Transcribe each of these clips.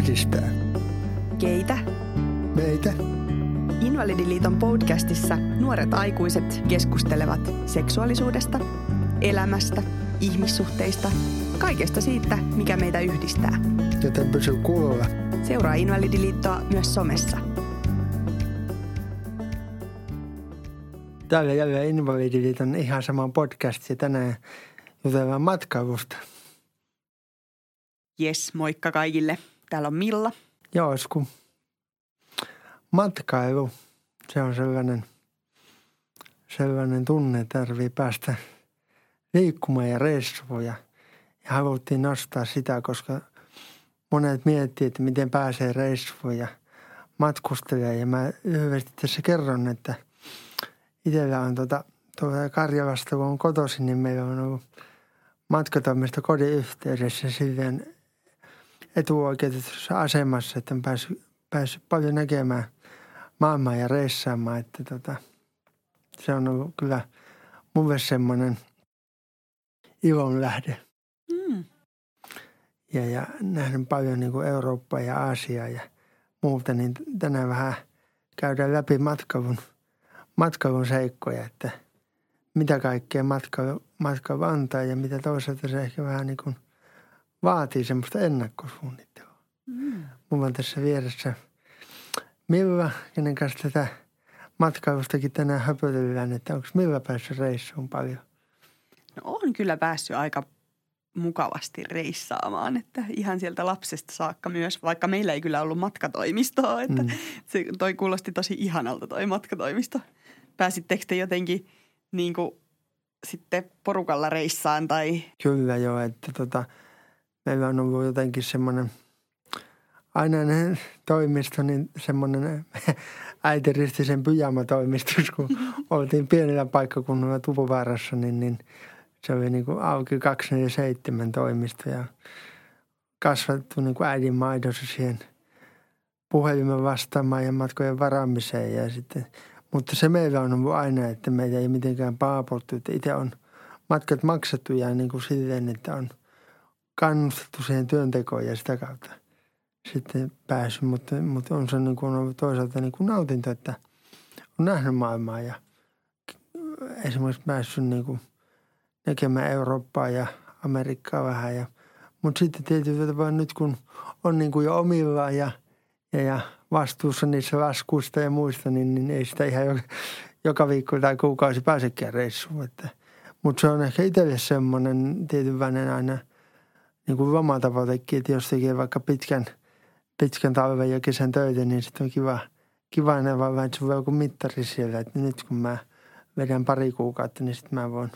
yhdistää. Keitä? Meitä. Invalidiliiton podcastissa nuoret aikuiset keskustelevat seksuaalisuudesta, elämästä, ihmissuhteista, kaikesta siitä, mikä meitä yhdistää. Joten pysy kuulolla. Seuraa Invalidiliittoa myös somessa. Täällä jälleen Invalidiliiton ihan sama podcast ja tänään jutellaan matkailusta. Jes, moikka kaikille. Täällä on Milla. Joo, kun matkailu, se on sellainen, sellainen tunne, että tarvii päästä liikkumaan ja reissuun ja, ja haluttiin nostaa sitä, koska monet miettii, että miten pääsee reissuun ja matkustelee. Ja mä lyhyesti tässä kerron, että itsellä on tuota, tuota Karjalasta, kun on kotoisin, niin meillä on ollut matkatoimisto kodin yhteydessä silleen etuoikeutetussa asemassa, että on päässyt, päässyt paljon näkemään maailmaa ja reissaamaan. Että tota, se on ollut kyllä mulle semmoinen ilon lähde. Mm. Ja, ja nähnyt paljon niin kuin Eurooppaa ja Aasiaa ja muuta, niin tänään vähän käydään läpi matkailun, matkailun seikkoja, että mitä kaikkea matkailu, matkailu antaa ja mitä toisaalta se ehkä vähän niin kuin – vaatii semmoista ennakkosuunnittelua. Mm. Mulla on tässä vieressä Milla, kenen kanssa tätä matkailustakin tänään höpötellään, että onko Milla päässyt reissuun paljon? No on kyllä päässyt aika mukavasti reissaamaan, että ihan sieltä lapsesta saakka myös, vaikka meillä ei kyllä ollut matkatoimistoa, että mm. se toi kuulosti tosi ihanalta toi matkatoimisto. Pääsittekö te jotenkin niin kuin sitten porukalla reissaan tai? Kyllä joo, että tota – meillä on ollut jotenkin semmoinen ainainen toimisto, niin semmoinen äitiristisen pyjama-toimistus, kun oltiin pienellä paikkakunnalla Tupuvaarassa, niin, niin se oli niin kuin auki 247 toimisto ja kasvattu niin kuin äidin maidossa siihen puhelimen vastaamaan ja matkojen varaamiseen ja sitten, mutta se meillä on ollut aina, että meitä ei mitenkään paapottu, että itse on matkat maksettu ja niin kuin silleen, että on – kannustettu siihen työntekoon ja sitä kautta sitten päässyt. Mutta, mutta on se niin kuin toisaalta niin kuin nautinto, että on nähnyt maailmaa ja esimerkiksi päässyt niin kuin näkemään Eurooppaa ja Amerikkaa vähän. Ja, mutta sitten tietysti tavalla nyt kun on niin kuin jo omillaan ja, ja, ja vastuussa niissä laskuista ja muista, niin, niin ei sitä ihan joka, joka viikko tai kuukausi pääsekään reissuun. Mutta se on ehkä itselle semmoinen tietynlainen aina – niin kuin oma tavoitekin, että jos tekee vaikka pitkän, pitkän talven ja kesän töitä, niin sitten on kiva, kiva aina vaan vähän, että se on joku mittari siellä, että nyt kun mä vedän pari kuukautta, niin sitten mä voin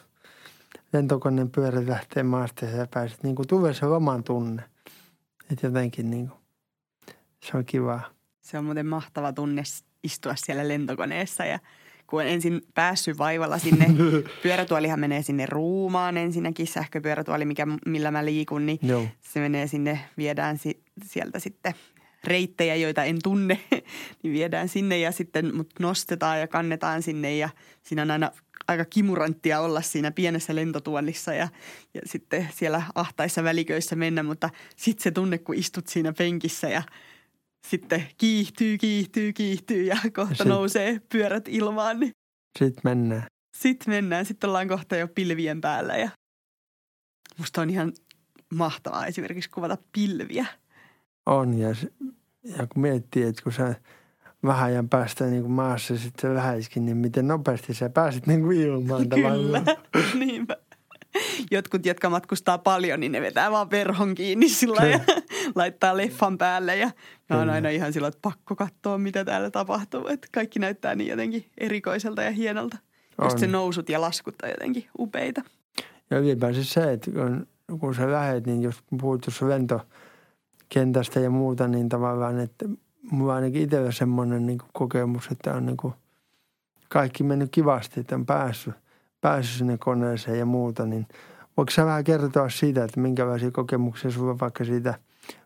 lentokoneen pyörät lähteä maasta ja pääset niin kuin tulee se oman tunne. Että jotenkin niin kuin, se on kiva. Se on muuten mahtava tunne istua siellä lentokoneessa ja – kun on ensin päässyt vaivalla sinne, pyörätuolihan menee sinne ruumaan ensinnäkin, sähköpyörätuoli, mikä, millä mä liikun, niin Joo. se menee sinne, viedään si, sieltä sitten reittejä, joita en tunne, niin viedään sinne ja sitten mut nostetaan ja kannetaan sinne ja siinä on aina aika kimuranttia olla siinä pienessä lentotuolissa ja, ja sitten siellä ahtaissa väliköissä mennä, mutta sitten se tunne, kun istut siinä penkissä ja – sitten kiihtyy, kiihtyy, kiihtyy ja kohta sit, nousee pyörät ilmaan. Niin sitten mennään. Sitten mennään. Sitten ollaan kohta jo pilvien päällä ja musta on ihan mahtavaa esimerkiksi kuvata pilviä. On ja, ja kun miettii, että kun sä vähän ajan päästä niin kuin maassa sitten se läheiskin, niin miten nopeasti sä pääsit niin kuin ilmaan Kyllä, niinpä jotkut, jotka matkustaa paljon, niin ne vetää vaan verhon kiinni sillä ja laittaa leffan päälle. Ja mä oon aina ihan sillä, että pakko katsoa, mitä täällä tapahtuu. Että kaikki näyttää niin jotenkin erikoiselta ja hienolta. On. Just se nousut ja laskut on jotenkin upeita. Ja ylipäänsä se, että kun, kun sä lähet, niin jos puhut tuossa lentokentästä ja muuta, niin tavallaan, että mulla ainakin itsellä semmoinen niin kokemus, että on niin kuin kaikki mennyt kivasti, että on päässyt päässyt sinne koneeseen ja muuta, niin voiko sä vähän kertoa siitä, että minkälaisia kokemuksia sulla vaikka siitä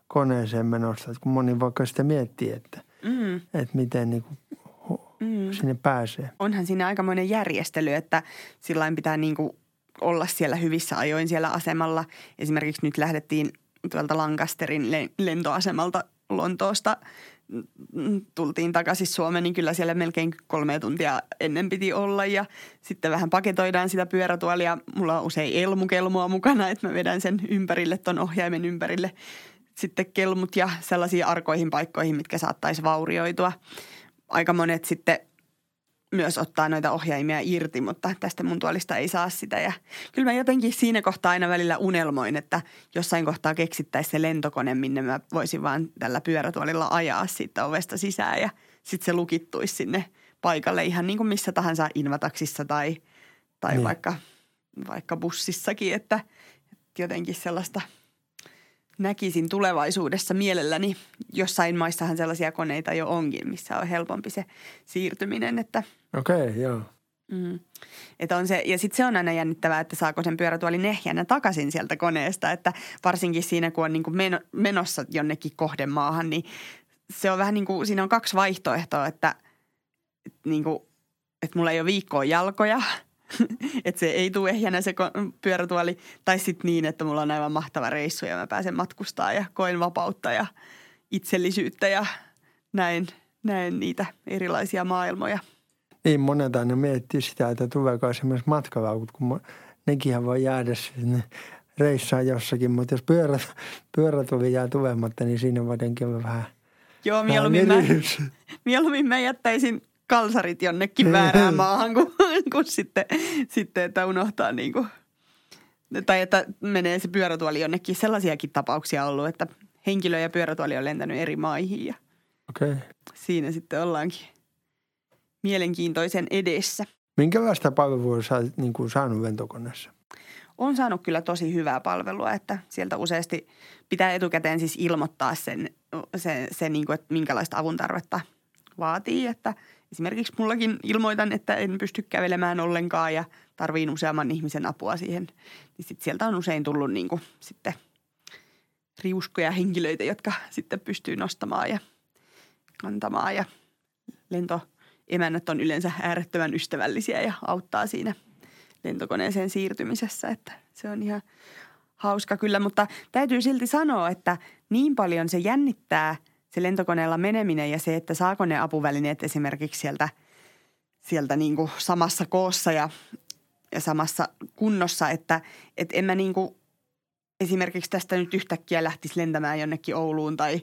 koneeseen menosta, että kun moni vaikka sitä miettii, että, mm. että miten niin kuin mm. sinne pääsee. Onhan siinä aikamoinen järjestely, että sillä pitää niin kuin olla siellä hyvissä ajoin siellä asemalla. Esimerkiksi nyt lähdettiin tuolta Lancasterin lentoasemalta Lontoosta tultiin takaisin Suomeen, niin kyllä siellä melkein kolme tuntia ennen piti olla. Ja sitten vähän paketoidaan sitä pyörätuolia. Mulla on usein elmukelmoa mukana, että mä vedän sen ympärille, ton ohjaimen ympärille sitten kelmut ja sellaisiin arkoihin paikkoihin, mitkä saattaisi vaurioitua. Aika monet sitten myös ottaa noita ohjaimia irti, mutta tästä mun tuolista ei saa sitä. Ja kyllä mä jotenkin siinä kohtaa aina välillä unelmoin, että jossain kohtaa keksittäisi se lentokone, minne mä voisin vaan tällä pyörätuolilla ajaa siitä ovesta sisään ja sitten se lukittuisi sinne paikalle ihan niin kuin missä tahansa invataksissa tai, tai niin. vaikka, vaikka bussissakin, että, että jotenkin sellaista – näkisin tulevaisuudessa mielelläni. Jossain maissahan sellaisia koneita jo onkin, missä on helpompi se siirtyminen. Että, Okei, okay, joo. Mm. Että on se, ja sitten se on aina jännittävää, että saako sen pyörätuolin ehjänä takaisin sieltä koneesta. Että varsinkin siinä, kun on niin kuin menossa jonnekin kohdemaahan, niin se on vähän niin kuin, siinä on kaksi vaihtoehtoa, että, että, niin kuin, että mulla ei ole viikkoa jalkoja – että se ei tule ehjänä se pyörätuoli. Tai sitten niin, että mulla on aivan mahtava reissu ja mä pääsen matkustaa ja koen vapautta ja itsellisyyttä ja näin, näin niitä erilaisia maailmoja. Niin, monet aina miettii sitä, että tuleeko esimerkiksi matkalaukut, kun nekinhän voi jäädä sinne reissaan jossakin. Mutta jos pyörät, pyörätuoli jää tulematta, niin siinä voi jotenkin olla vähän Joo, mieluummin, mä, mieluummin mä jättäisin kalsarit jonnekin väärään maahan, kun, kun sitten, sitten, että unohtaa niin kuin, tai että menee se pyörätuoli jonnekin. Sellaisiakin tapauksia ollut, että henkilö ja pyörätuoli on lentänyt eri maihin ja okay. siinä sitten ollaankin mielenkiintoisen edessä. Minkälaista palvelua sä niin kuin saanut lentokoneessa? On saanut kyllä tosi hyvää palvelua, että sieltä useasti pitää etukäteen siis ilmoittaa sen, se, se niin kuin, että minkälaista avun tarvetta vaatii, että – esimerkiksi mullakin ilmoitan, että en pysty kävelemään ollenkaan ja tarviin useamman ihmisen apua siihen. Niin sit sieltä on usein tullut niin kuin sitten riuskoja henkilöitä, jotka sitten pystyy nostamaan ja kantamaan ja lentoemännät on yleensä äärettömän ystävällisiä ja auttaa siinä lentokoneeseen siirtymisessä, että se on ihan hauska kyllä, mutta täytyy silti sanoa, että niin paljon se jännittää – se lentokoneella meneminen ja se, että saako ne apuvälineet esimerkiksi sieltä, sieltä niin kuin samassa koossa ja, ja samassa kunnossa, että et en mä niin kuin esimerkiksi tästä nyt yhtäkkiä lähtisi lentämään jonnekin Ouluun tai,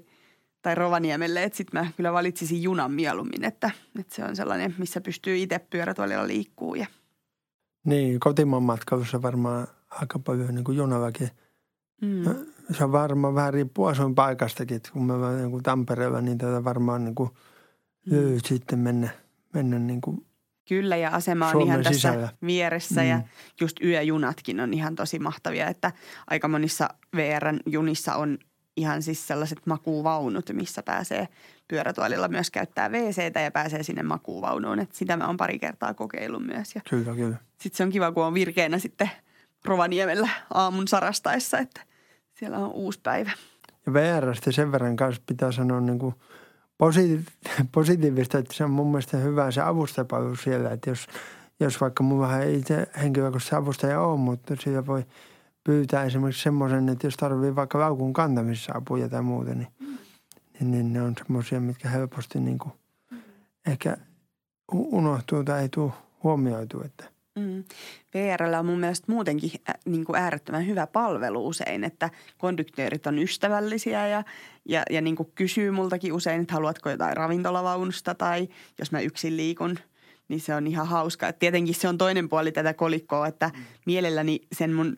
tai Rovaniemelle, että sitten mä kyllä valitsisin junan mieluummin, että, että se on sellainen, missä pystyy itse pyörätuolilla liikkuu ja Niin, kotimaan matkailussa varmaan aika paljon niin kuin junaväki – Mm. Se on varmaan vähän riippuu asuinpaikastakin, että kun mä olen niin Tampereella, niin tätä varmaan niin kuin mm. sitten mennä, mennä niin kuin Kyllä ja asema on Suomen ihan tässä sisällä. vieressä mm. ja just yöjunatkin on ihan tosi mahtavia, että aika monissa VRn junissa on ihan siis sellaiset makuuvaunut, missä pääsee pyörätuolilla myös käyttää wc ja pääsee sinne makuuvaunuun. Että sitä mä oon pari kertaa kokeillut myös. Ja kyllä, kyllä. Sitten se on kiva, kun on virkeänä sitten Rovaniemellä aamun sarastaessa, että siellä on uusi päivä. Ja VRstä sen verran kanssa pitää sanoa niin kuin positiivista, että se on mun mielestä hyvä se avustajapalvelu siellä, että jos, jos vaikka mun vähän itse henkilökohtaisesti avustaja on, mutta siellä voi pyytää esimerkiksi semmoisen, että jos tarvii vaikka laukun kantamisessa apuja tai muuta, niin, mm. niin, niin ne on semmoisia, mitkä helposti niin kuin ehkä unohtuu tai ei tule huomioitu, että Mm. VRllä on mun mielestä muutenkin ä, niin kuin äärettömän hyvä palvelu usein, että konduktöörit on ystävällisiä ja, ja, ja niin kuin kysyy multakin usein, että haluatko jotain ravintolavaunusta tai jos mä yksin liikun, niin se on ihan hauska. Et tietenkin se on toinen puoli tätä kolikkoa, että mm. mielelläni sen mun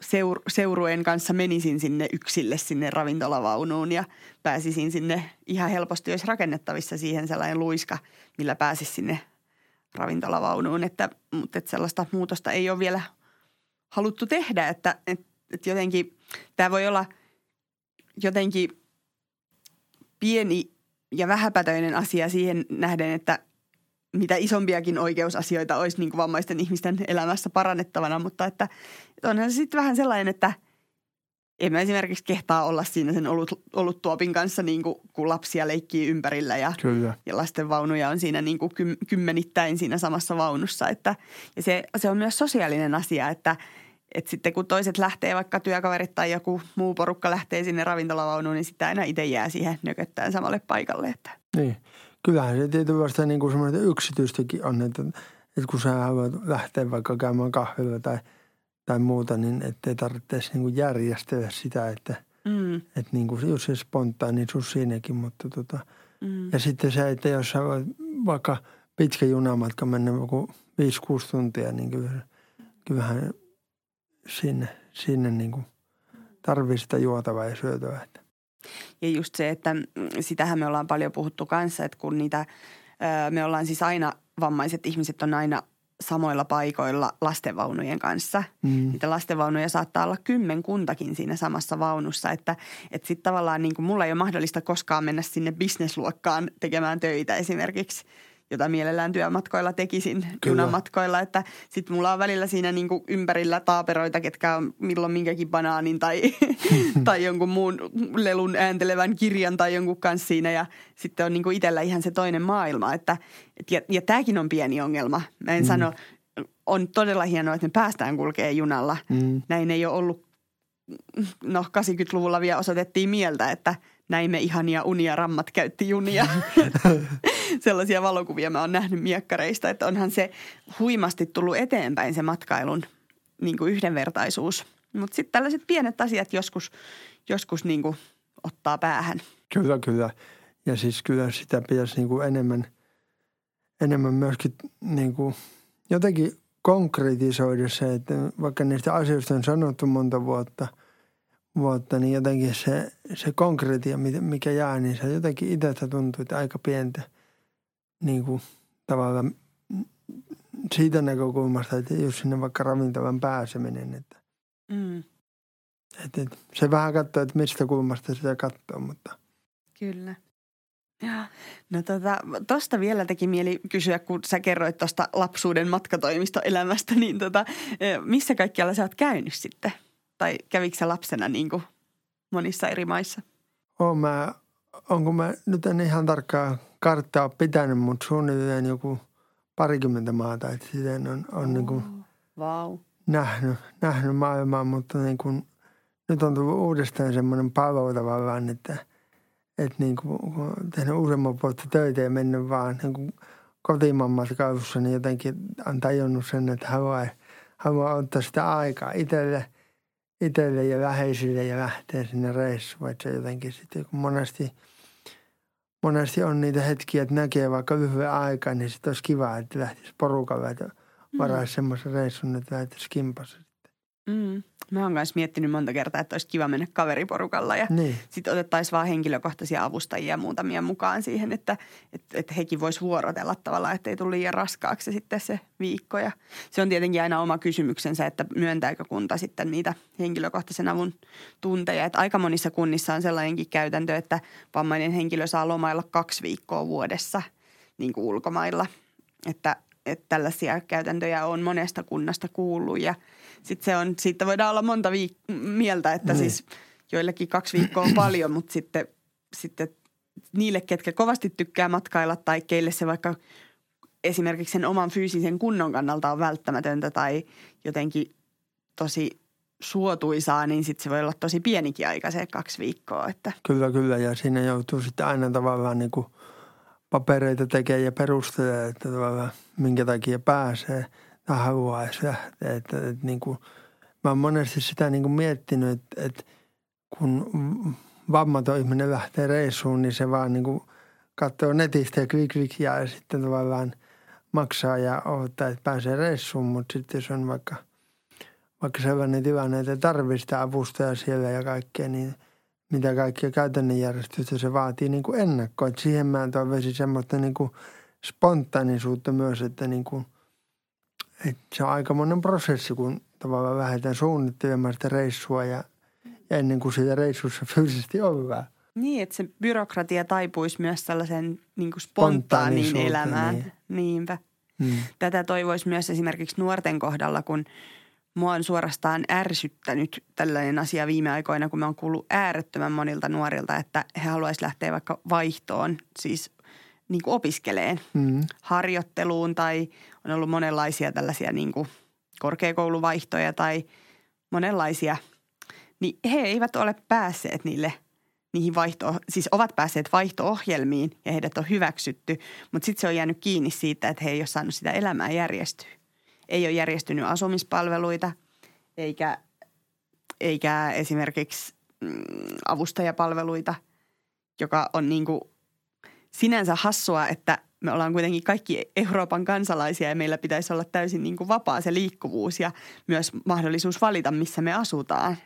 seur, seurueen kanssa menisin sinne yksille sinne ravintolavaunuun ja pääsisin sinne ihan helposti, jos rakennettavissa siihen sellainen luiska, millä pääsisi sinne ravintolavaunuun, että, mutta että sellaista muutosta ei ole vielä haluttu tehdä, että, että, että jotenkin tämä voi olla jotenkin pieni ja vähäpätöinen asia siihen nähden, että mitä isompiakin oikeusasioita olisi niin kuin vammaisten ihmisten elämässä parannettavana, mutta että, että onhan se sitten vähän sellainen, että – en mä esimerkiksi kehtaa olla siinä sen olut, oluttuopin kanssa, niin kuin, kun lapsia leikkii ympärillä ja, Kyllä. ja lasten vaunuja on siinä niin kuin kymmenittäin siinä samassa vaunussa. Että, ja se, se on myös sosiaalinen asia, että, et sitten kun toiset lähtee, vaikka työkaverit tai joku muu porukka lähtee sinne ravintolavaunuun, niin sitten aina itse jää siihen nököttään samalle paikalle. Että. Niin. Kyllähän se tietysti niin kuin semmoinen yksityistäkin on, että, että kun sä haluat lähteä vaikka käymään kahvilla tai, tai muuta, niin ettei tarvitse niin kuin järjestellä sitä, että, mm. että niin kuin, jos se spontaanisuus siinäkin, mutta tota, mm. ja sitten se, että jos sä voit vaikka pitkä junamatka mennä joku 5-6 tuntia, niin kyllä, kyllähän sinne, sinne niin kuin tarvii sitä juotavaa ja syötävää. Ja just se, että sitähän me ollaan paljon puhuttu kanssa, että kun niitä, me ollaan siis aina, vammaiset ihmiset on aina samoilla paikoilla lastenvaunujen kanssa. Mm. Niitä lastenvaunuja saattaa olla kymmenkuntakin siinä samassa vaunussa, että, että sitten tavallaan niin kuin mulla ei ole mahdollista koskaan mennä sinne bisnesluokkaan tekemään töitä esimerkiksi – jota mielellään työmatkoilla tekisin, Kyllä. junamatkoilla. Että sitten mulla on välillä siinä niin kuin ympärillä taaperoita, ketkä on milloin minkäkin banaanin tai, tai jonkun muun lelun ääntelevän kirjan tai jonkun kanssa siinä. Ja sitten on niin kuin itsellä ihan se toinen maailma. Että, et, ja, ja tämäkin on pieni ongelma. Mä en mm. sano, on todella hienoa, että me päästään kulkee junalla. Mm. Näin ei ole ollut, no 80-luvulla vielä osoitettiin mieltä, että – näimme ihania unia, rammat käytti junia. Sellaisia valokuvia mä oon nähnyt miekkareista, että onhan se huimasti tullut eteenpäin se matkailun niin kuin yhdenvertaisuus. Mutta sitten tällaiset pienet asiat joskus, joskus niin kuin ottaa päähän. Kyllä, kyllä. Ja siis kyllä sitä pitäisi niin kuin enemmän, enemmän myöskin niin kuin jotenkin konkretisoida se, että vaikka niistä asioista on sanottu monta vuotta – vuotta, niin jotenkin se, se konkretia, mikä jää, niin se jotenkin itsestä tuntuu, että aika pientä niin kuin tavallaan siitä näkökulmasta, että jos sinne vaikka ravintolan pääseminen, että, mm. että, että se vähän katsoo, että mistä kulmasta sitä katsoo, mutta. Kyllä. Ja, no tota, tosta vielä teki mieli kysyä, kun sä kerroit tuosta lapsuuden matkatoimistoelämästä, niin tota, eh, missä kaikkialla sä oot käynyt sitten? Tai kävikö sä lapsena niin kuin monissa eri maissa? Oon mä, onko mä nyt en ihan tarkkaa karttaa pitänyt, mutta suunnilleen joku parikymmentä maata. Että siten on, on oh, niin kuin wow. nähnyt, nähnyt maailmaa, mutta niin kuin, nyt on tullut uudestaan semmoinen palvelu tavallaan, että, että niin kuin, kun on tehnyt useamman vuotta töitä ja mennyt vaan niin kuin kotimaan matkailussa, niin jotenkin on tajunnut sen, että haluaa, haluaa ottaa sitä aikaa itselle – itselle ja läheisille ja lähtee sinne reissuun. Että se jotenkin sitten, kun monesti, monesti on niitä hetkiä, että näkee vaikka lyhyen aikaa, niin sitten olisi kiva, että lähtisi porukalla, että varaisi mm. semmoisen reissun, että lähtisi kimpassa. Mm. Mä oon myös miettinyt monta kertaa, että olisi kiva mennä kaveriporukalla ja niin. sitten otettaisiin vaan henkilökohtaisia avustajia muutamia mukaan siihen, että, että, että hekin vois vuorotella tavallaan, että ei tule liian raskaaksi sitten se viikko. Ja se on tietenkin aina oma kysymyksensä, että myöntääkö kunta sitten niitä henkilökohtaisen avun tunteja. Että aika monissa kunnissa on sellainenkin käytäntö, että vammainen henkilö saa lomailla kaksi viikkoa vuodessa niin kuin ulkomailla. Että, että tällaisia käytäntöjä on monesta kunnasta kuullut ja – sitten se on, siitä voidaan olla monta viik- mieltä, että mm. siis joillekin kaksi viikkoa on paljon, mutta sitten, sitten niille, ketkä kovasti tykkää matkailla tai keille se vaikka esimerkiksi sen oman fyysisen kunnon kannalta on välttämätöntä tai jotenkin tosi suotuisaa, niin sitten se voi olla tosi pienikin aika se kaksi viikkoa. Että. Kyllä, kyllä. Ja siinä joutuu sitten aina tavallaan niin kuin papereita tekemään ja perustelee, että tavallaan minkä takia pääsee – haluaisi lähteä. Että, että, että niin kuin, mä oon monesti sitä niin kuin miettinyt, että, että kun vammaton ihminen lähtee reissuun, niin se vaan niin kuin katsoo netistä ja kvik, kvik ja sitten tavallaan maksaa ja odottaa, että pääsee reissuun. Mutta sitten jos on vaikka, vaikka sellainen tilanne, että tarvitsee sitä avustajaa siellä ja kaikkea, niin mitä kaikkia käytännön järjestystä se vaatii niin kuin ennakkoa. Että siihen mä toivoisin semmoista niin kuin spontaanisuutta myös, että niin kuin – et se on aikamoinen prosessi, kun tavallaan lähdetään suunnittelemaan sitä reissua ja, ja ennen kuin siitä reissussa fyysisesti ollaan. Niin, että se byrokratia taipuisi myös tällaisen niin kuin spontaaniin elämään. Niin. Niinpä. Hmm. Tätä toivoisi myös esimerkiksi nuorten kohdalla, kun mua on suorastaan ärsyttänyt tällainen asia viime aikoina, kun mä oon kuullut äärettömän monilta nuorilta, että he haluaisivat lähteä vaikka vaihtoon, siis niin kuin opiskeleen, mm. harjoitteluun tai on ollut monenlaisia tällaisia niin kuin korkeakouluvaihtoja tai monenlaisia, niin he eivät ole päässeet niille niihin vaihto, siis ovat päässeet vaihto-ohjelmiin ja heidät on hyväksytty, mutta sitten se on jäänyt kiinni siitä, että he ei ole saanut sitä elämää järjestyä. Ei ole järjestynyt asumispalveluita eikä, eikä esimerkiksi mm, avustajapalveluita, joka on niin kuin sinänsä hassua, että me ollaan kuitenkin kaikki Euroopan kansalaisia ja meillä pitäisi olla täysin niin kuin vapaa se liikkuvuus ja myös mahdollisuus valita, missä me asutaan.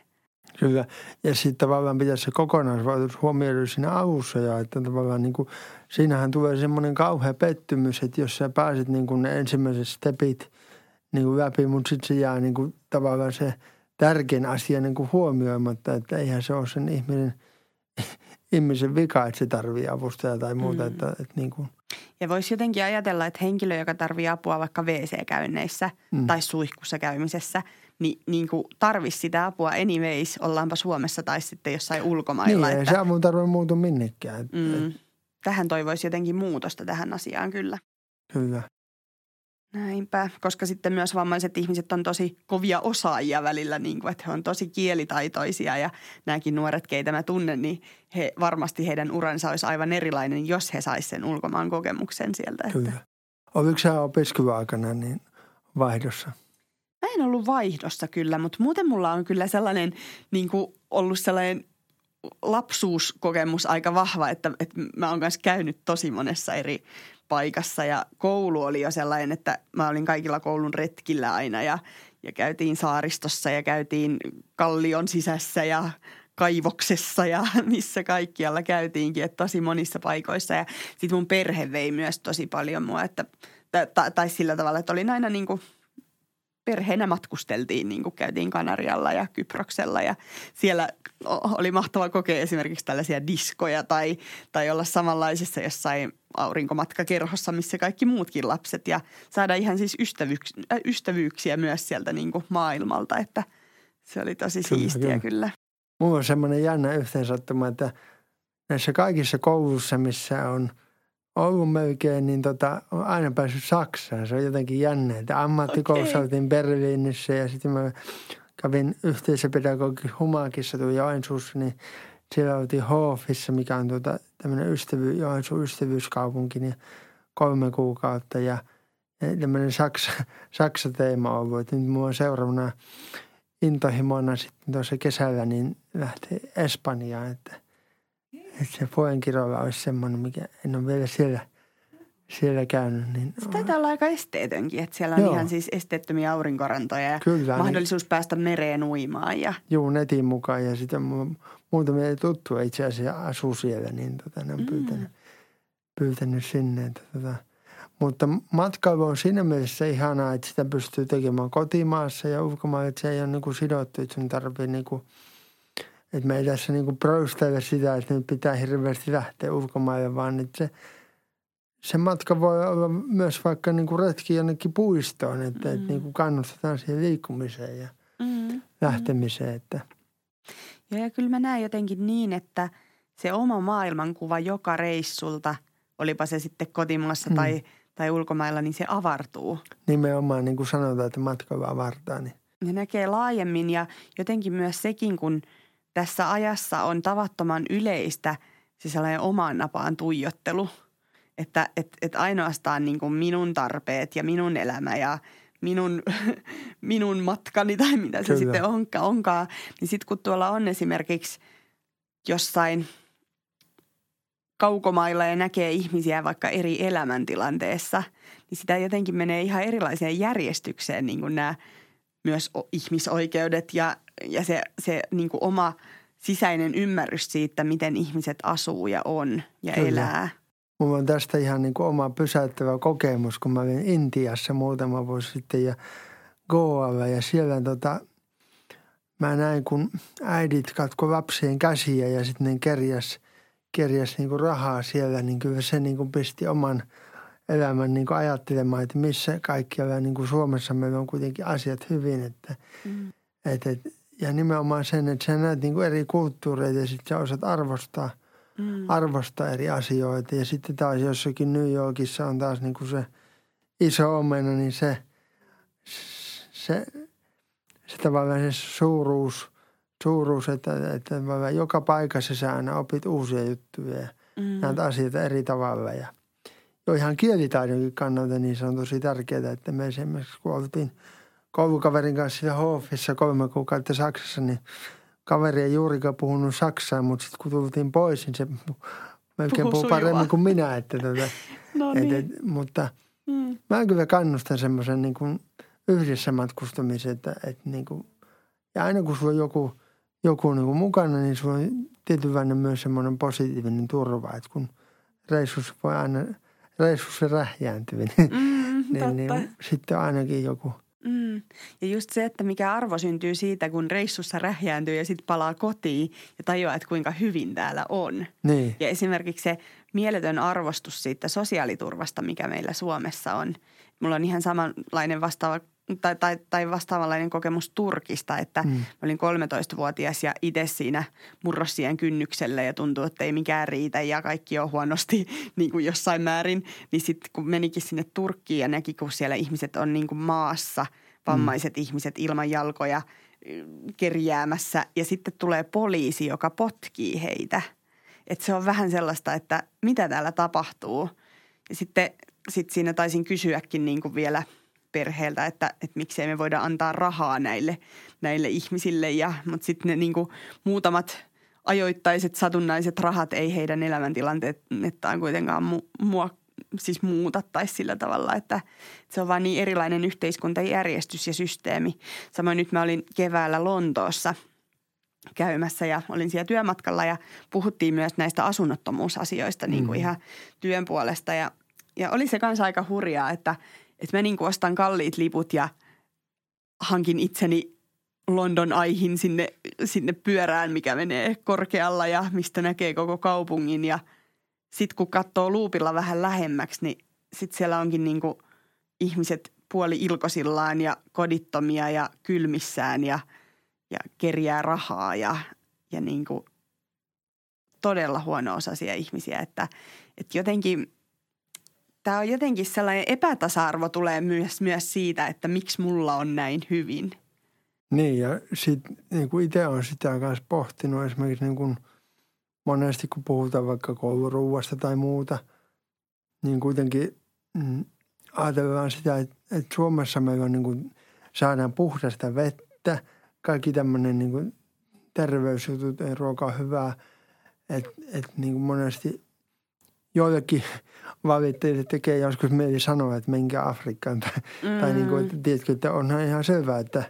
Kyllä. Ja sitten tavallaan pitäisi se kokonaisvaikutus huomioida siinä alussa ja että tavallaan niin kuin, siinähän tulee semmoinen kauhea pettymys, että jos sä pääset niin kuin ne ensimmäiset stepit niin kuin läpi, mutta sitten se jää niin kuin, tavallaan se tärkein asia niin kuin huomioimatta, että eihän se ole sen ihmisen, ihmisen vika, että se tarvii avustajaa tai muuta. Mm. Että, että niin kuin. Ja voisi jotenkin ajatella, että henkilö, joka tarvii apua vaikka WC-käynneissä mm. tai suihkussa käymisessä, niin, niin kuin tarvisi sitä apua anyways, ollaanpa Suomessa tai sitten jossain ulkomailla. Niin, että, ei se avun tarve muutu minnekään. Mm, tähän toivoisi jotenkin muutosta tähän asiaan kyllä. Kyllä. Näinpä, koska sitten myös vammaiset ihmiset on tosi kovia osaajia välillä, niin kuin, että he on tosi kielitaitoisia ja nämäkin nuoret, keitä mä tunnen, niin he, varmasti heidän uransa olisi aivan erilainen, jos he saisivat sen ulkomaan kokemuksen sieltä. Kyllä. Että... Oliko sä opiskeluaikana niin vaihdossa? Mä en ollut vaihdossa kyllä, mutta muuten mulla on kyllä sellainen niin kuin ollut sellainen lapsuuskokemus aika vahva, että, että mä oon kanssa käynyt tosi monessa eri paikassa ja koulu oli jo sellainen, että mä olin kaikilla koulun retkillä aina ja, ja käytiin saaristossa ja käytiin kallion sisässä ja kaivoksessa ja missä kaikkialla käytiinkin, että tosi monissa paikoissa. Ja sitten mun perhe vei myös tosi paljon mua, että, tai, tai sillä tavalla, että olin aina niin kuin – perheenä matkusteltiin, niin kuin käytiin Kanarialla ja Kyproksella ja siellä oli mahtava kokea esimerkiksi tällaisia diskoja tai, tai olla samanlaisessa jossain aurinkomatkakerhossa, missä kaikki muutkin lapset ja saada ihan siis ystävyyks, äh, ystävyyksiä myös sieltä niin kuin maailmalta, että se oli tosi kyllä, siistiä kyllä. kyllä. Mulla on semmoinen jännä yhteensattuma, että näissä kaikissa koulussa, missä on – ollut melkein, niin tota, aina päässyt Saksaan. Se on jotenkin jännä. Että ammattikoulussa okay. oltiin Berliinissä ja sitten mä kävin yhteisöpedagogi Humakissa tuolla Joensuussa, niin siellä oltiin Hofissa, mikä on tuota, tämmöinen ystävy, Joensuun ystävyyskaupunki, niin kolme kuukautta ja tämmöinen Saksa, Saksa-teema on ollut. Että nyt mulla on seuraavana intohimona sitten tuossa kesällä niin lähtee Espanjaan, että – että se Poenkirolla olisi semmoinen, mikä en ole vielä siellä, siellä käynyt. Niin se taitaa olla aika esteetönkin, että siellä on Joo. ihan siis esteettömiä aurinkorantoja ja Kyllä, niin- mahdollisuus niin, päästä mereen uimaan. Ja... Joo, netin mukaan ja sitten muutamia tuttuja itse asiassa asuu siellä, niin tota, ne on mm. pyytänyt, pyytänyt sinne. Että, tota. Mutta matkailu on siinä mielessä ihanaa, että sitä pystyy tekemään kotimaassa ja ulkomailla, että se ei ole niin kuin sidottu, että sun tarvitsee niin kuin – että me ei tässä niin proustella sitä, että nyt pitää hirveästi lähteä ulkomaille, vaan että se, se matka voi olla myös vaikka niin kuin retki jonnekin puistoon, että, mm. että niin kuin kannustetaan siihen liikkumiseen ja mm. lähtemiseen. Että. Ja, ja kyllä mä näen jotenkin niin, että se oma maailmankuva joka reissulta, olipa se sitten kotimaassa mm. tai, tai ulkomailla, niin se avartuu. Nimenomaan niin kuin sanotaan, että matka avartaa. Niin. Ja näkee laajemmin ja jotenkin myös sekin, kun – tässä ajassa on tavattoman yleistä se sellainen omaan napaan tuijottelu. Että et, et ainoastaan niin kuin minun tarpeet ja minun elämä ja minun, minun matkani tai mitä se Kyllä. sitten onkaan, onkaan. Niin sitten kun tuolla on esimerkiksi jossain kaukomailla ja näkee ihmisiä vaikka eri elämäntilanteessa, niin sitä jotenkin menee ihan erilaiseen järjestykseen niin kuin nämä myös ihmisoikeudet ja ja se, se niin kuin oma sisäinen ymmärrys siitä, miten ihmiset asuu ja on ja Kyllä. elää. Mulla on tästä ihan niin kuin oma pysäyttävä kokemus, kun mä olin Intiassa muutama vuosi sitten ja Goalla ja siellä tota, mä näin, kun äidit katko lapsien käsiä ja sitten ne kerjäs, kerjäs niin kuin rahaa siellä, niin kyllä se niin kuin pisti oman elämän niin kuin ajattelemaan, että missä kaikkialla niin kuin Suomessa meillä on kuitenkin asiat hyvin, että mm. et, et, ja nimenomaan sen, että sä näet niin kuin eri kulttuureita ja sitten sä osaat arvostaa, mm. arvostaa eri asioita. Ja sitten taas jossakin New Yorkissa on taas niin kuin se iso omena, niin se, se, se tavallaan se suuruus, suuruus että, että joka paikassa sä aina opit uusia juttuja ja mm. näitä asioita eri tavalla. Ja jo ihan kielitaidonkin kannalta niin se on tosi tärkeää, että me esimerkiksi kun oltiin koulukaverin kanssa siellä Hoffissa kolme kuukautta Saksassa, niin kaveri ei juurikaan puhunut saksaa, mutta sitten kun tultiin pois, niin se melkein puhuu paremmin kuin minä. Että tuota, no niin. et, et, mutta mm. mä kyllä kannustan semmoisen niin kuin yhdessä matkustamisen, että, että niin kuin, ja aina kun sulla on joku, joku niin kuin mukana, niin sulla on tietynlainen myös semmoinen positiivinen turva, että kun reissussa voi aina, reissussa rähjääntyy, niin, mm, niin, niin sitten ainakin joku – Mm. Ja just se, että mikä arvo syntyy siitä, kun reissussa rähjääntyy ja sitten palaa kotiin ja tajuaa, että kuinka hyvin täällä on. Niin. Ja esimerkiksi se mieletön arvostus siitä sosiaaliturvasta, mikä meillä Suomessa on. Mulla on ihan samanlainen vastaava tai, tai, tai vastaavanlainen kokemus Turkista, että mm. olin 13-vuotias ja itse siinä murrossien kynnyksellä ja tuntuu, että ei mikään riitä ja kaikki on huonosti niin kuin jossain määrin. Niin sitten kun menikin sinne Turkkiin ja näki, kun siellä ihmiset on niin kuin maassa, vammaiset mm. ihmiset ilman jalkoja kerjäämässä ja sitten tulee poliisi, joka potkii heitä. Että se on vähän sellaista, että mitä täällä tapahtuu. Ja sitten sit siinä taisin kysyäkin niin kuin vielä – perheeltä, että, että miksei me voida antaa rahaa näille, näille ihmisille. Ja, mutta sitten ne niin muutamat ajoittaiset satunnaiset rahat ei heidän elämäntilanteettaan kuitenkaan mu, mua, siis muuta tai sillä tavalla, että se on vain niin erilainen yhteiskuntajärjestys ja systeemi. Samoin nyt mä olin keväällä Lontoossa käymässä ja olin siellä työmatkalla ja puhuttiin myös näistä asunnottomuusasioista niin kuin mm. ihan työn puolesta ja, ja oli se kanssa aika hurjaa, että – että mä niin kuin ostan kalliit liput ja hankin itseni London aihin sinne, sinne pyörään, mikä menee korkealla ja mistä näkee koko kaupungin. Ja sitten kun katsoo luupilla vähän lähemmäksi, niin sitten siellä onkin niin kuin ihmiset puoli ilkosillaan ja kodittomia ja kylmissään ja, ja kerjää rahaa ja, ja niin kuin todella huono-osaisia ihmisiä. Että, että jotenkin – tämä on jotenkin sellainen epätasa-arvo tulee myös, myös siitä, että miksi mulla on näin hyvin. Niin ja sitten niin itse olen sitä myös pohtinut esimerkiksi niin kuin monesti kun puhutaan vaikka kouluruuasta tai muuta, niin kuitenkin mm, ajatellaan sitä, että, että Suomessa meillä on niin kuin, saadaan puhdasta vettä, kaikki tämmöinen niin kuin terveysjutut, ruoka on hyvää, että, että niin kuin monesti joillekin valittajille tekee joskus mieli sanoa, että menkää Afrikkaan. Tai, mm. tai niin kuin, että tiedätkö, että onhan ihan selvää, että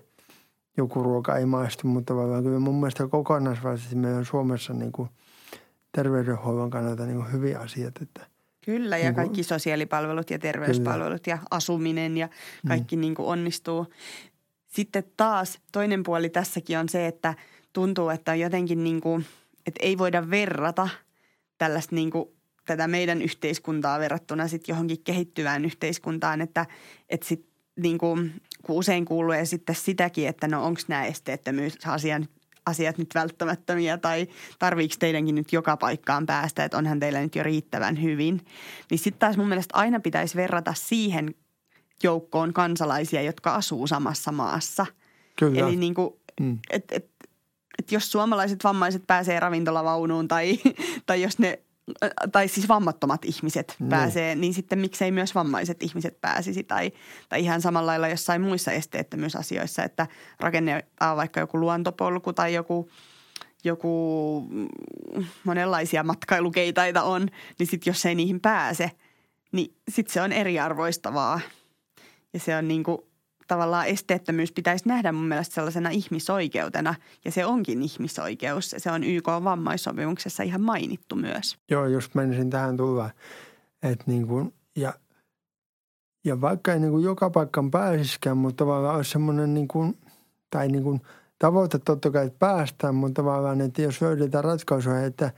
joku ruoka ei maistu, mutta vaan kyllä mun mielestä kokonaisvaltaisesti meillä on Suomessa niin kuin terveydenhuollon kannalta niin kuin hyviä asiat. Että Kyllä, ja niin kuin, kaikki sosiaalipalvelut ja terveyspalvelut kyllä. ja asuminen ja kaikki mm. niin kuin onnistuu. Sitten taas toinen puoli tässäkin on se, että tuntuu, että on jotenkin niin kuin, että ei voida verrata tällaista niin kuin tätä meidän yhteiskuntaa verrattuna sitten johonkin kehittyvään yhteiskuntaan, että, että sit niin kuin, kun usein kuuluu ja sitten sitäkin, että no onko nämä esteettömyysasiat asiat nyt välttämättömiä tai tarviiko teidänkin nyt joka paikkaan päästä, että onhan teillä nyt jo riittävän hyvin. Niin sitten taas mun mielestä aina pitäisi verrata siihen joukkoon kansalaisia, jotka asuu samassa maassa. Kyllä. Eli niin kuin, mm. et, et, et jos suomalaiset vammaiset pääsee ravintolavaunuun tai, tai jos ne tai siis vammattomat ihmiset no. pääsee, niin sitten miksei myös vammaiset ihmiset pääsisi. Tai, tai ihan samalla lailla jossain muissa esteettömyysasioissa, että rakennetaan vaikka joku luontopolku tai joku, joku monenlaisia matkailukeitaita on, niin sitten jos ei niihin pääse, niin sitten se on eriarvoistavaa. Ja se on niin kuin tavallaan esteettömyys pitäisi nähdä mun mielestä sellaisena ihmisoikeutena. Ja se onkin ihmisoikeus. Se on YK vammaissopimuksessa ihan mainittu myös. Joo, just menisin tähän tulla. Että niin kuin, ja, ja vaikka ei niin kuin joka paikkaan pääsisikään, mutta tavallaan olisi semmoinen niin kuin, tai niin kuin tavoite totta kai, että päästään, mutta tavallaan, että jos löydetään ratkaisuja, että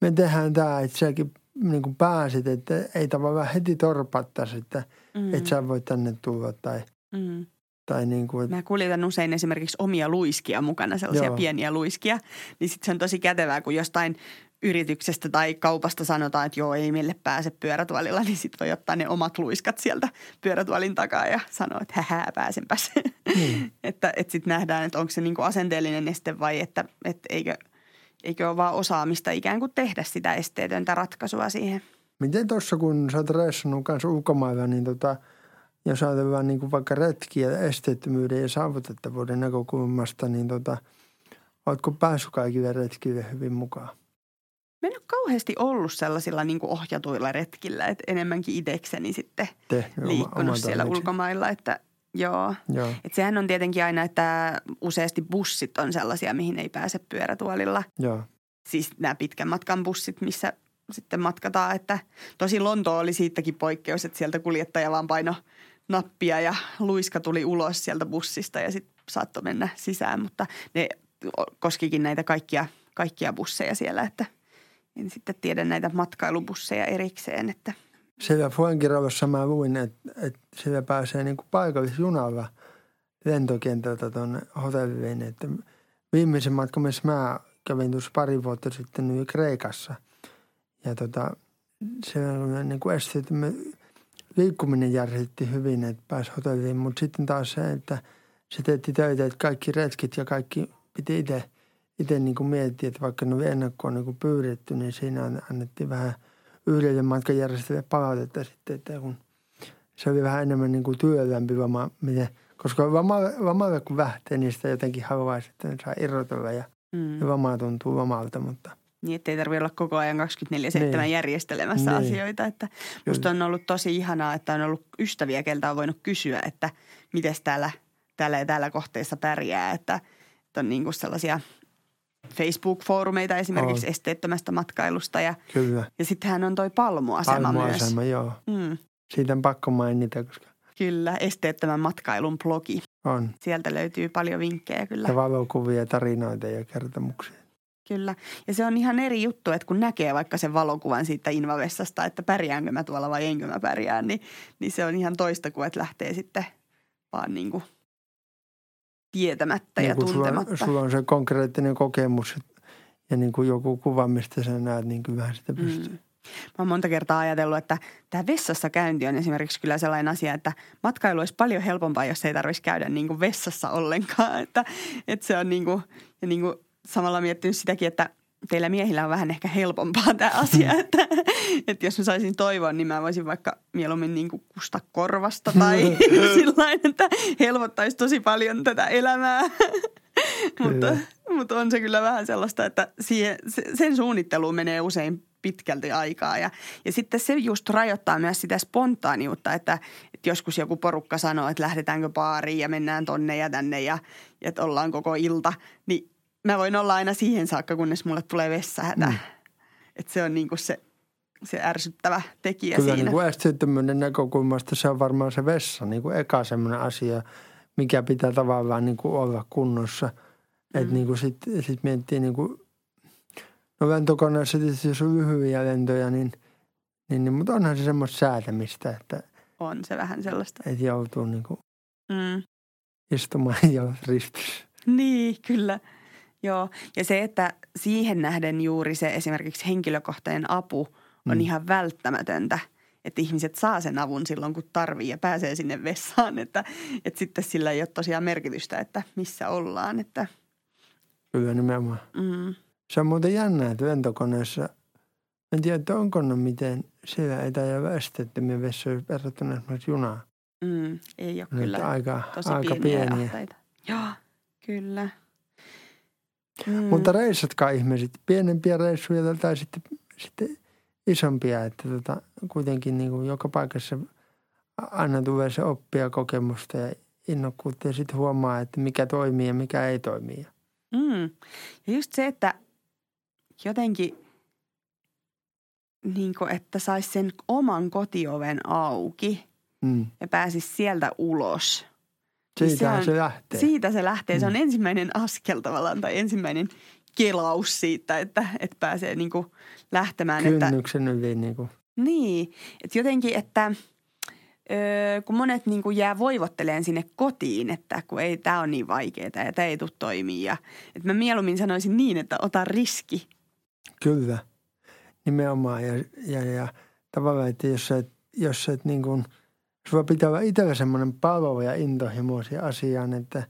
me tehdään tämä, että säkin niin kuin pääsit, että ei tavallaan heti torpattaisi, että, mm. että sä voit tänne tulla tai – Mm. Tai niin kuin, Mä kuljetan usein esimerkiksi omia luiskia mukana, sellaisia Joo. pieniä luiskia. Niin sitten se on tosi kätevää, kun jostain yrityksestä tai kaupasta sanotaan, että joo, ei meille pääse pyörätuolilla, niin sitten voi ottaa ne omat luiskat sieltä pyörätuolin takaa ja sanoa, että hähää, pääsenpäs. Mm. että että sitten nähdään, että onko se niinku asenteellinen este vai että, että eikö, eikö ole vaan osaamista ikään kuin tehdä sitä esteetöntä ratkaisua siihen. Miten tuossa, kun sä oot reissannut kanssa ulkomailla, niin tota, jos ajatellaan niin kuin vaikka retkiä esteettömyyden ja saavutettavuuden näkökulmasta, niin tota, ootko päässyt kaikille retkille hyvin mukaan? Mä en ole kauheasti ollut sellaisilla niin kuin ohjatuilla retkillä, että enemmänkin itsekseni sitten Tehnyt liikkunut oma, siellä toimeksi. ulkomailla, että joo. joo. Et sehän on tietenkin aina, että useasti bussit on sellaisia, mihin ei pääse pyörätuolilla. Joo. Siis nämä pitkän matkan bussit, missä sitten matkataan, että tosi Lonto oli siitäkin poikkeus, että sieltä kuljettaja vaan paino nappia ja luiska tuli ulos sieltä bussista ja sitten saattoi mennä sisään, mutta ne koskikin näitä kaikkia, kaikkia busseja siellä, että – en sitten tiedä näitä matkailubusseja erikseen. Että. Siellä Fuengirovossa mä luin, että, että siellä pääsee niin kuin paikallisjunalla lentokentältä tuonne hotelliin. Että viimeisen matkan, missä mä kävin tuossa pari vuotta sitten niin Kreikassa. Ja tota, siellä niin kuin esteettömän liikkuminen järjestettiin hyvin, että pääsi hotelliin. Mutta sitten taas se, että se teetti töitä, että kaikki retkit ja kaikki piti itse – itse niin kuin mietin, että vaikka ne oli ennakkoon niin kuin pyydetty, niin siinä annettiin vähän yhdelle matkanjärjestäjälle palautetta sitten, että kun se oli vähän enemmän niin kuin työlämpi vama, miten, koska vamaalle kun lähtee, niin sitä jotenkin haluaisi, että ne saa irrotella ja, mm. ja vama tuntuu vamalta, mutta – niin, ettei tarvitse olla koko ajan 24-7 niin. järjestelemässä niin. asioita. Että musta on ollut tosi ihanaa, että on ollut ystäviä, keltä on voinut kysyä, että miten täällä, täällä ja täällä kohteessa pärjää. Että, että on niin kuin sellaisia Facebook-foorumeita esimerkiksi on. esteettömästä matkailusta. Ja, Kyllä. ja sittenhän on toi Palmuasema, Palmuasema myös. joo. Mm. Siitä on pakko mainita, koska... Kyllä, esteettömän matkailun blogi. On. Sieltä löytyy paljon vinkkejä kyllä. Ja valokuvia, tarinoita ja kertomuksia. Kyllä. Ja se on ihan eri juttu, että kun näkee vaikka sen valokuvan siitä invavessasta, että pärjäänkö mä tuolla vai enkö mä pärjää, niin, niin se on ihan toista kuin, että lähtee sitten vaan niin kuin tietämättä niin ja tuntematta. Sulla, sulla on se konkreettinen kokemus ja niin kuin joku kuva, mistä sä näet, niin kyllähän sitä mm. pystyy. Mm. Mä oon monta kertaa ajatellut, että tämä vessassa käynti on esimerkiksi kyllä sellainen asia, että matkailu olisi paljon helpompaa, jos ei tarvitsisi käydä niin kuin vessassa ollenkaan. Että, että se on niin kuin, ja niin kuin samalla miettinyt sitäkin, että – teillä miehillä on vähän ehkä helpompaa tämä asia, mm. että, että jos mä saisin toivoa, niin mä voisin vaikka mieluummin niin kuin kusta korvasta tai sillain, että helpottaisi tosi paljon tätä elämää. mutta, mutta on se kyllä vähän sellaista, että siihen, sen suunnitteluun menee usein pitkälti aikaa. Ja, ja sitten se just rajoittaa myös sitä spontaaniutta, että, että joskus joku porukka sanoo, että lähdetäänkö baariin ja mennään tonne ja tänne ja, ja että ollaan koko ilta. Niin mä voin olla aina siihen saakka, kunnes mulle tulee vessahätä. Mm. Että se on niin kuin se, se ärsyttävä tekijä Kyllä, siinä. Kyllä niin esteettömyyden näkökulmasta se on varmaan se vessa niin kuin eka semmoinen asia, mikä pitää tavallaan niin kuin olla kunnossa. Mm. Että niin kuin sitten sit miettii niin kuin, no lentokoneessa tietysti jos on lyhyitä lentoja, niin, niin, niin mutta onhan se semmoista säätämistä, että – on se vähän sellaista. Että joutuu niin kuin mm. istumaan ja ristissä. Niin, kyllä. Joo, ja se, että siihen nähden juuri se esimerkiksi henkilökohtainen apu on mm. ihan välttämätöntä, että ihmiset saa sen avun silloin, kun tarvii ja pääsee sinne vessaan, että, että sitten sillä ei ole tosiaan merkitystä, että missä ollaan. Että. Kyllä nimenomaan. Mm. Se on muuten jännä, että lentokoneessa, en tiedä, että onko ne miten siellä etä- ja väestettömiä vessoja verrattuna esimerkiksi junaan. Mm, ei ole kyllä. Aika, Tosi aika pieniä. pieniä. Joo, kyllä. Mm. Mutta reissatkaa ihmiset, pienempiä reissuja tai sitten, sitten isompia, että tota, kuitenkin niin kuin joka paikassa aina tulee se oppia kokemusta ja innokkuutta ja sitten huomaa, että mikä toimii ja mikä ei toimi. Mm. Ja just se, että jotenkin niin kuin, että saisi sen oman kotioven auki mm. ja pääsisi sieltä ulos – siitä se, lähtee. Siitä se lähtee. Se on mm. ensimmäinen askel tavallaan tai ensimmäinen kelaus siitä, että, että pääsee niin kuin lähtemään. Kynnyksen yli niin kuin. Niin, että jotenkin, että öö, kun monet niin kuin jää voivotteleen sinne kotiin, että kun ei, tämä on niin vaikeaa ja tämä ei tule toimia. Ja, että mä mieluummin sanoisin niin, että ota riski Kyllä, nimenomaan. Ja, ja, ja tavallaan, että jos sä et, jos sä et niin kuin, sulla pitää olla itsellä semmoinen palo ja intohimo asiaan, että,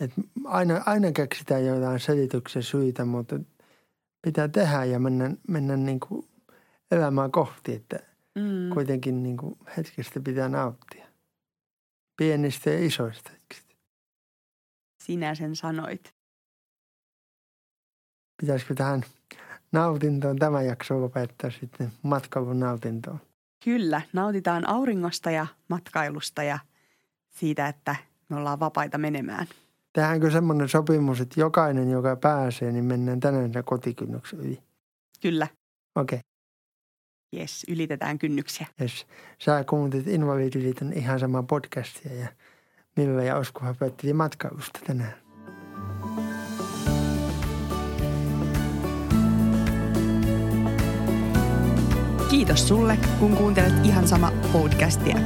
että aina, aina keksitään jotain selityksen syitä, mutta pitää tehdä ja mennä, mennä niin kuin elämää kohti, että mm. kuitenkin niin kuin hetkistä pitää nauttia. Pienistä ja isoista hetkistä. Sinä sen sanoit. Pitäisikö tähän nautintoon tämä jakso lopettaa sitten matkailun nautintoon? Kyllä, nautitaan auringosta ja matkailusta ja siitä, että me ollaan vapaita menemään. Tehdäänkö semmoinen sopimus, että jokainen, joka pääsee, niin mennään tänään kotikynnyksen yli? Kyllä. Okei. Okay. Jes, ylitetään kynnyksiä. Jes. Sä kuuntelit Invalidiliiton ihan samaa podcastia ja Milla ja Oskuhan päätteli matkailusta tänään. Kiitos sulle, kun kuuntelet ihan sama podcastia.